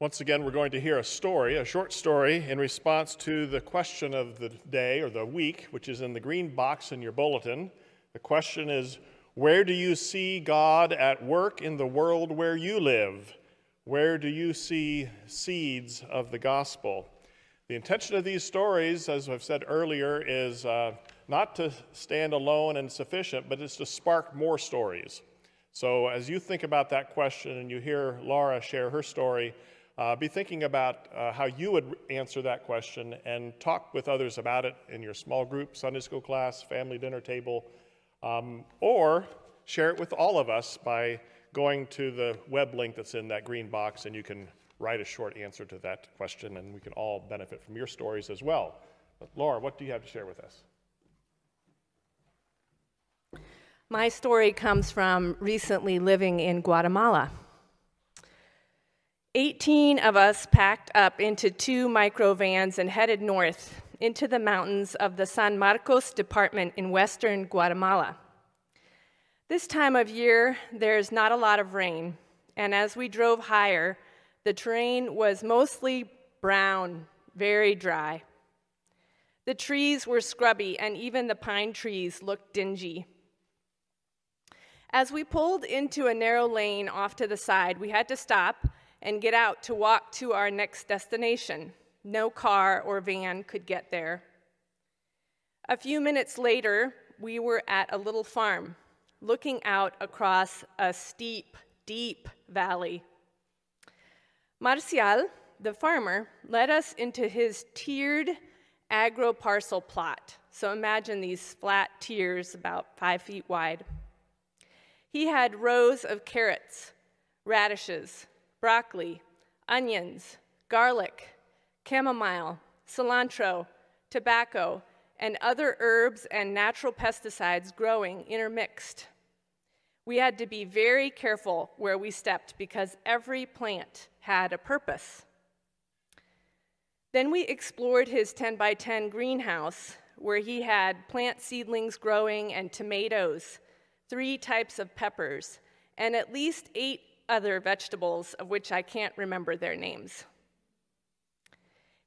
Once again, we're going to hear a story, a short story, in response to the question of the day or the week, which is in the green box in your bulletin. The question is Where do you see God at work in the world where you live? Where do you see seeds of the gospel? The intention of these stories, as I've said earlier, is uh, not to stand alone and sufficient, but it's to spark more stories. So as you think about that question and you hear Laura share her story, uh, be thinking about uh, how you would answer that question and talk with others about it in your small group, Sunday school class, family dinner table, um, or share it with all of us by going to the web link that's in that green box and you can write a short answer to that question and we can all benefit from your stories as well. But Laura, what do you have to share with us? My story comes from recently living in Guatemala. 18 of us packed up into two microvans and headed north into the mountains of the San Marcos department in western Guatemala. This time of year, there's not a lot of rain, and as we drove higher, the terrain was mostly brown, very dry. The trees were scrubby, and even the pine trees looked dingy. As we pulled into a narrow lane off to the side, we had to stop and get out to walk to our next destination. No car or van could get there. A few minutes later, we were at a little farm, looking out across a steep, deep valley. Marcial, the farmer, led us into his tiered agro parcel plot. So imagine these flat tiers about five feet wide. He had rows of carrots, radishes, broccoli, onions, garlic, chamomile, cilantro, tobacco, and other herbs and natural pesticides growing intermixed. We had to be very careful where we stepped because every plant had a purpose. Then we explored his 10 by 10 greenhouse where he had plant seedlings growing and tomatoes, three types of peppers, and at least eight other vegetables of which I can't remember their names.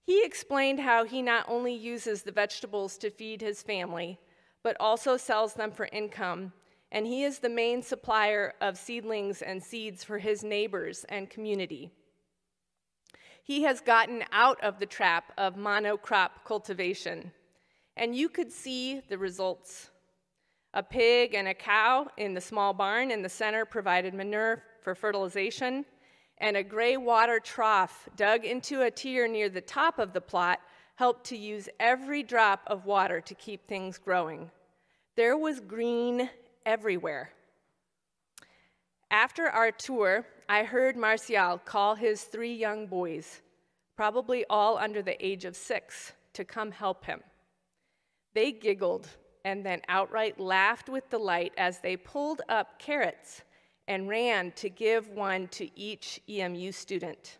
He explained how he not only uses the vegetables to feed his family, but also sells them for income, and he is the main supplier of seedlings and seeds for his neighbors and community. He has gotten out of the trap of monocrop cultivation, and you could see the results. A pig and a cow in the small barn in the center provided manure for fertilization, and a gray water trough dug into a tier near the top of the plot helped to use every drop of water to keep things growing. There was green everywhere. After our tour, I heard Marcial call his three young boys, probably all under the age of six, to come help him. They giggled and then outright laughed with delight as they pulled up carrots and ran to give one to each EMU student.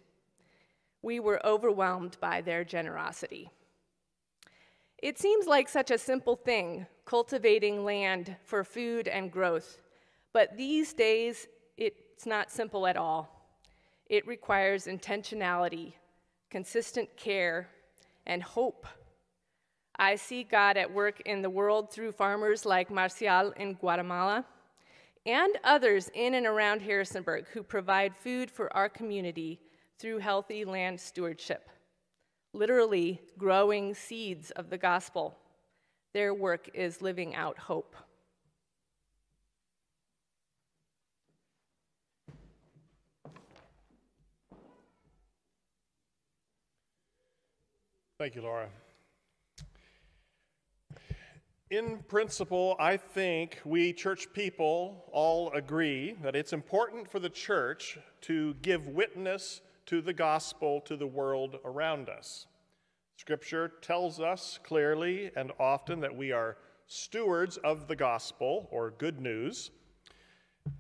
We were overwhelmed by their generosity. It seems like such a simple thing, cultivating land for food and growth, but these days it's not simple at all. It requires intentionality, consistent care, and hope. I see God at work in the world through farmers like Marcial in Guatemala and others in and around Harrisonburg who provide food for our community through healthy land stewardship, literally growing seeds of the gospel. Their work is living out hope. Thank you, Laura. In principle, I think we church people all agree that it's important for the church to give witness to the gospel to the world around us. Scripture tells us clearly and often that we are stewards of the gospel or good news.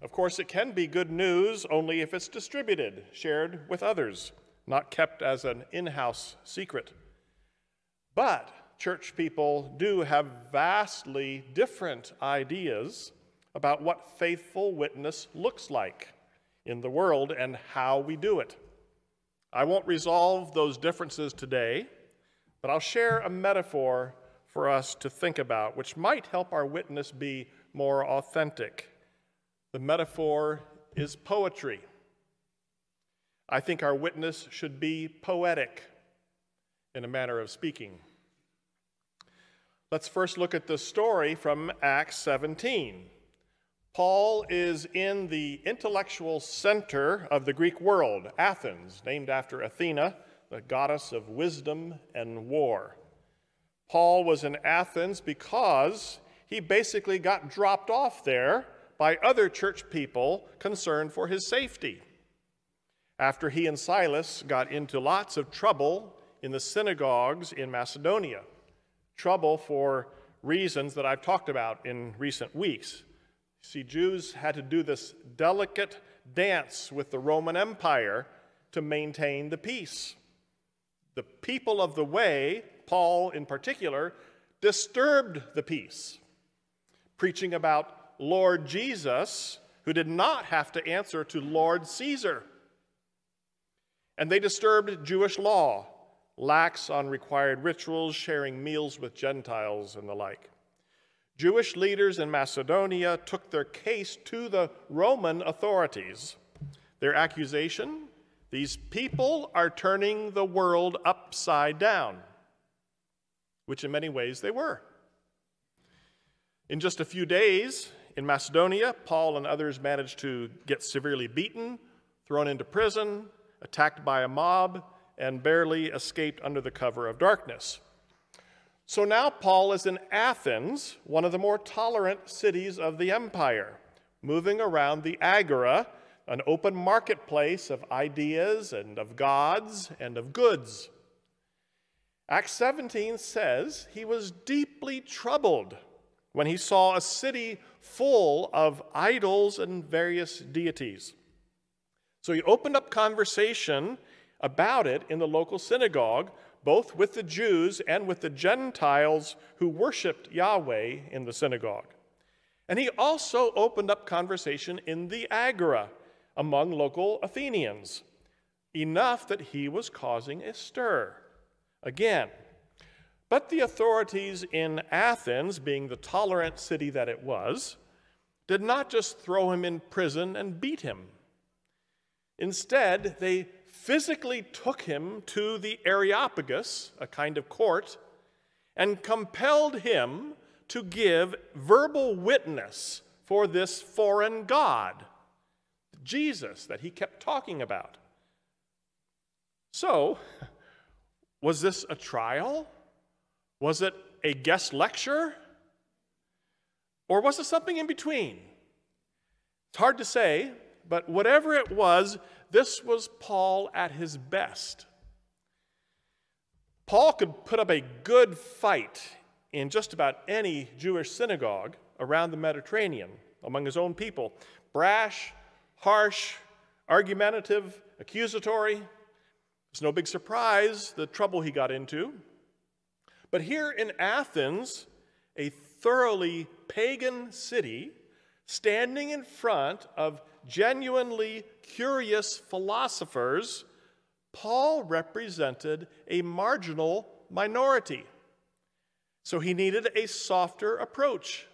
Of course, it can be good news only if it's distributed, shared with others, not kept as an in house secret. But church people do have vastly different ideas about what faithful witness looks like in the world and how we do it. I won't resolve those differences today, but I'll share a metaphor for us to think about, which might help our witness be more authentic. The metaphor is poetry. I think our witness should be poetic in a manner of speaking. Let's first look at the story from Acts 17. Paul is in the intellectual center of the Greek world, Athens, named after Athena, the goddess of wisdom and war. Paul was in Athens because he basically got dropped off there by other church people concerned for his safety. After he and Silas got into lots of trouble in the synagogues in Macedonia, trouble for reasons that I've talked about in recent weeks. See, Jews had to do this delicate dance with the Roman Empire to maintain the peace. The people of the way, Paul in particular, disturbed the peace, preaching about Lord Jesus, who did not have to answer to Lord Caesar. And they disturbed Jewish law, lax on required rituals, sharing meals with Gentiles, and the like. Jewish leaders in Macedonia took their case to the Roman authorities. Their accusation these people are turning the world upside down, which in many ways they were. In just a few days in Macedonia, Paul and others managed to get severely beaten, thrown into prison, attacked by a mob, and barely escaped under the cover of darkness. So now Paul is in Athens, one of the more tolerant cities of the empire, moving around the agora, an open marketplace of ideas and of gods and of goods. Acts 17 says he was deeply troubled when he saw a city full of idols and various deities. So he opened up conversation about it in the local synagogue both with the Jews and with the Gentiles who worshiped Yahweh in the synagogue. And he also opened up conversation in the agora among local Athenians, enough that he was causing a stir. Again, but the authorities in Athens, being the tolerant city that it was, did not just throw him in prison and beat him. Instead, they physically took him to the Areopagus, a kind of court, and compelled him to give verbal witness for this foreign God, Jesus, that he kept talking about. So, was this a trial? Was it a guest lecture? Or was it something in between? It's hard to say, but whatever it was, this was Paul at his best. Paul could put up a good fight in just about any Jewish synagogue around the Mediterranean among his own people. Brash, harsh, argumentative, accusatory. It's no big surprise the trouble he got into. But here in Athens, a thoroughly pagan city, standing in front of genuinely curious philosophers, Paul represented a marginal minority. So he needed a softer approach,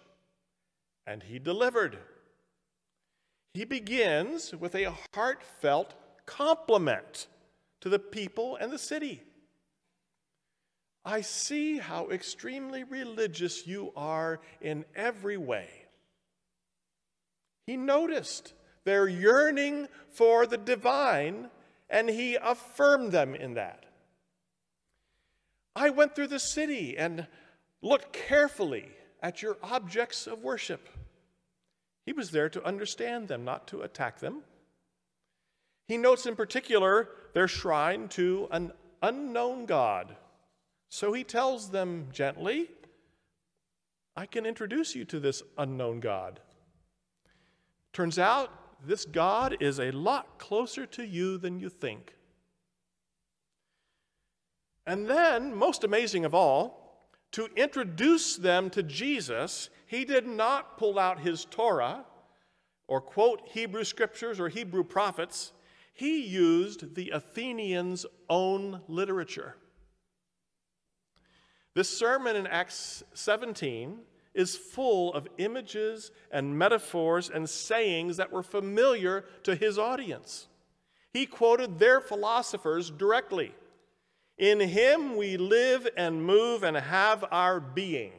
and he delivered. He begins with a heartfelt compliment to the people and the city. I see how extremely religious you are in every way. He noticed their yearning for the divine, and he affirmed them in that. I went through the city and looked carefully at your objects of worship. He was there to understand them, not to attack them. He notes in particular their shrine to an unknown God. So he tells them gently, I can introduce you to this unknown God. Turns out this God is a lot closer to you than you think. And then, most amazing of all, to introduce them to Jesus, he did not pull out his Torah or quote Hebrew scriptures or Hebrew prophets. he used the Athenians' own literature. This sermon in Acts 17 is full of images and metaphors and sayings that were familiar to his audience. He quoted their philosophers directly. In him we live and move and have our being.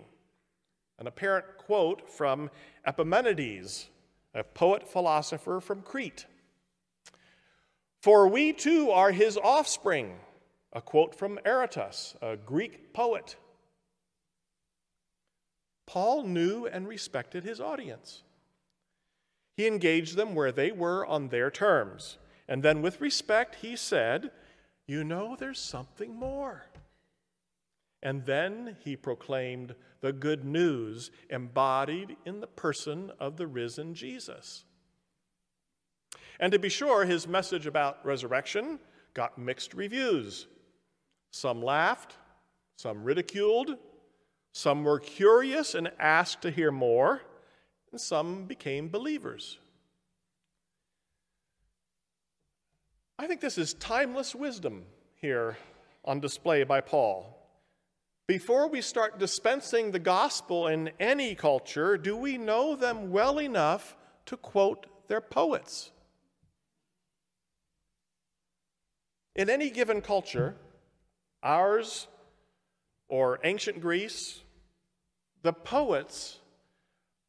An apparent quote from Epimenides, a poet philosopher from Crete. For we too are his offspring, a quote from Aratus, a Greek poet. Paul knew and respected his audience. He engaged them where they were on their terms. And then, with respect, he said, You know, there's something more. And then he proclaimed the good news embodied in the person of the risen Jesus. And to be sure, his message about resurrection got mixed reviews. Some laughed, some ridiculed, some were curious and asked to hear more, and some became believers. I think this is timeless wisdom here on display by Paul. Before we start dispensing the gospel in any culture, do we know them well enough to quote their poets? In any given culture, ours or ancient Greece, the poets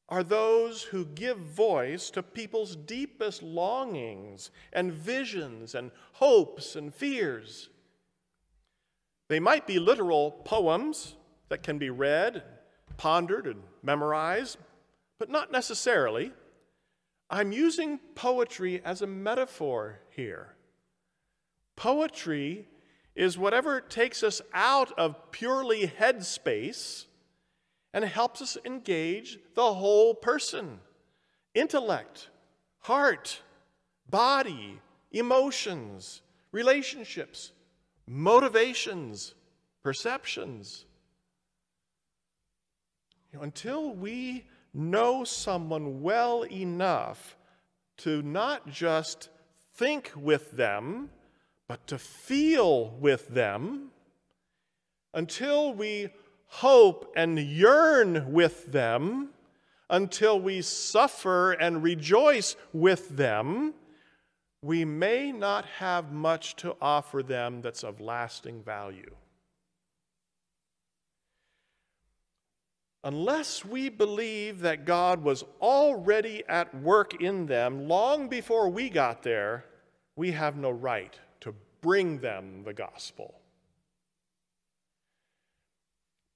are those who give voice to people's deepest longings and visions and hopes and fears. They might be literal poems that can be read, pondered, and memorized, but not necessarily. I'm using poetry as a metaphor here. Poetry is whatever takes us out of purely headspace and helps us engage the whole person intellect, heart, body, emotions, relationships, motivations, perceptions. Until we know someone well enough to not just think with them, but to feel with them until we hope and yearn with them, until we suffer and rejoice with them, we may not have much to offer them that's of lasting value. Unless we believe that God was already at work in them long before we got there, we have no right bring them the gospel.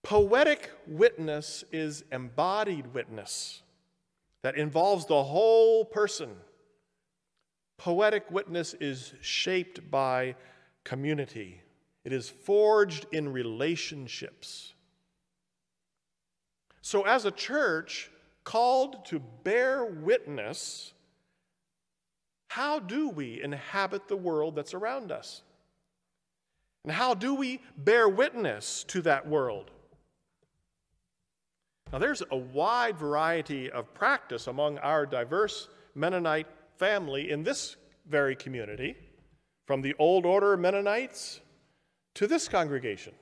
Poetic witness is embodied witness that involves the whole person. Poetic witness is shaped by community, it is forged in relationships. So, as a church called to bear witness, how do we inhabit the world that's around us? And how do we bear witness to that world? Now, there's a wide variety of practice among our diverse Mennonite family in this very community, from the old order Mennonites to this congregation.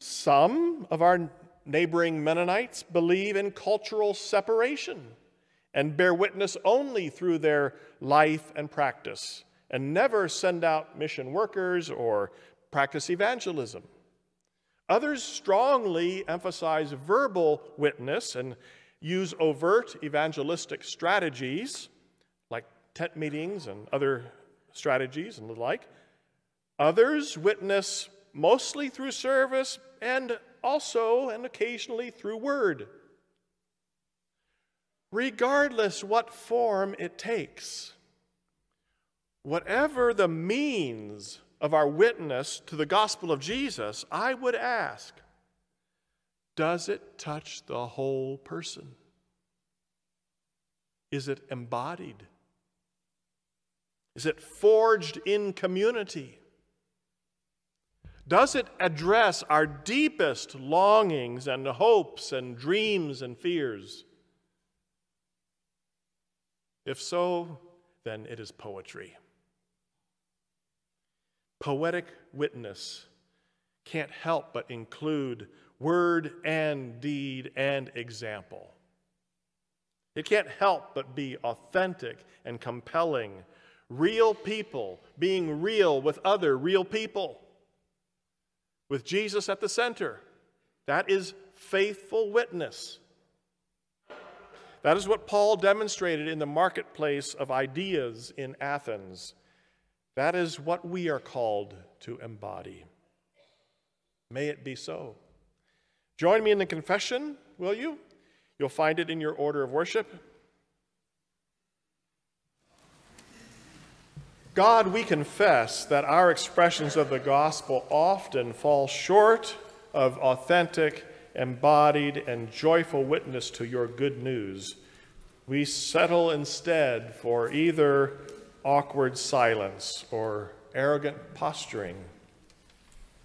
Some of our neighboring Mennonites believe in cultural separation and bear witness only through their life and practice, and never send out mission workers or practice evangelism. Others strongly emphasize verbal witness and use overt evangelistic strategies like tent meetings and other strategies and the like. Others witness mostly through service and also and occasionally through word regardless what form it takes. Whatever the means of our witness to the gospel of Jesus, I would ask does it touch the whole person? Is it embodied? Is it forged in community? Does it address our deepest longings and hopes and dreams and fears? If so, then it is poetry. Poetic witness can't help but include word and deed and example. It can't help but be authentic and compelling. Real people being real with other real people, with Jesus at the center. That is faithful witness. That is what Paul demonstrated in the marketplace of ideas in Athens. That is what we are called to embody. May it be so. Join me in the confession, will you? You'll find it in your order of worship. God, we confess that our expressions of the gospel often fall short of authentic embodied and joyful witness to your good news, we settle instead for either awkward silence or arrogant posturing.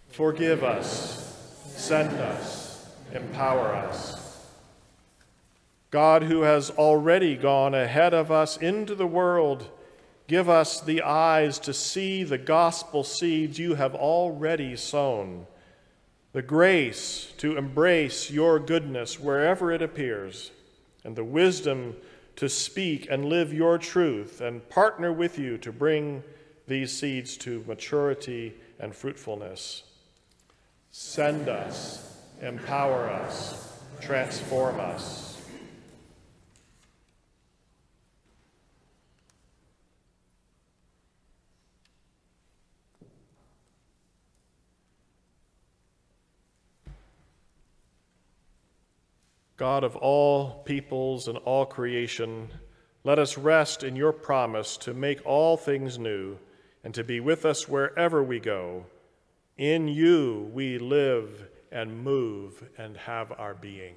Forgive us, send us, empower us. God, who has already gone ahead of us into the world, give us the eyes to see the gospel seeds you have already sown the grace to embrace your goodness wherever it appears, and the wisdom to speak and live your truth and partner with you to bring these seeds to maturity and fruitfulness. Send us, empower us, transform us. God of all peoples and all creation, let us rest in your promise to make all things new and to be with us wherever we go. In you we live and move and have our being.